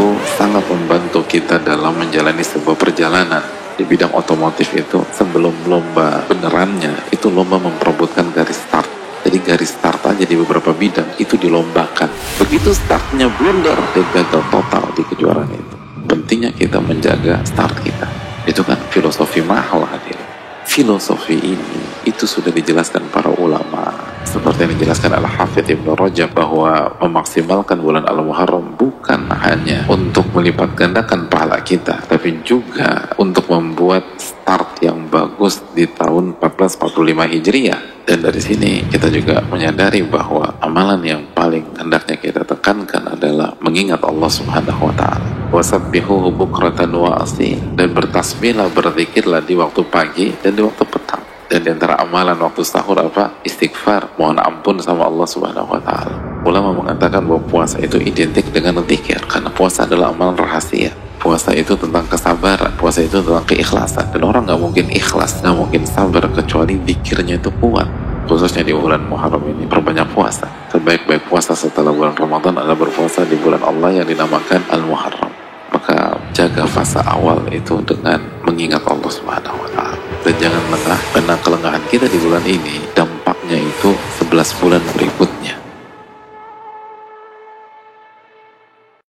itu sangat membantu kita dalam menjalani sebuah perjalanan. Di bidang otomotif itu sebelum lomba benerannya itu lomba memperebutkan garis start. Jadi garis start aja di beberapa bidang itu dilombakan. Begitu startnya blunder dia gagal total di kejuaraan itu. Pentingnya kita menjaga start kita. Itu kan filosofi mahal hadir. Filosofi ini itu sudah dijelaskan para ulama. Seperti yang dijelaskan Al-Hafidh Ibn Rajab bahwa memaksimalkan bulan Al-Muharram untuk melipat gandakan pahala kita tapi juga untuk membuat start yang bagus di tahun 1445 Hijriah. Dan dari sini kita juga menyadari bahwa amalan yang paling hendaknya kita tekankan adalah mengingat Allah Subhanahu wa taala. Wasabbihuhu bukratan wa dan bertasbihlah berzikirlah di waktu pagi dan di waktu petang. Dan di antara amalan waktu sahur apa? Istighfar. Mohon ampun sama Allah Subhanahu wa taala ulama mengatakan bahwa puasa itu identik dengan zikir karena puasa adalah amalan rahasia. Puasa itu tentang kesabaran puasa itu tentang keikhlasan. Dan orang nggak mungkin ikhlas nggak mungkin sabar kecuali zikirnya itu kuat. Khususnya di bulan Muharram ini perbanyak puasa. Sebaik-baik puasa setelah bulan Ramadan adalah berpuasa di bulan Allah yang dinamakan Al-Muharram. Maka jaga fase awal itu dengan mengingat Allah Subhanahu wa taala. Dan jangan lengah karena kelengahan kita di bulan ini dampaknya itu 11 bulan berikut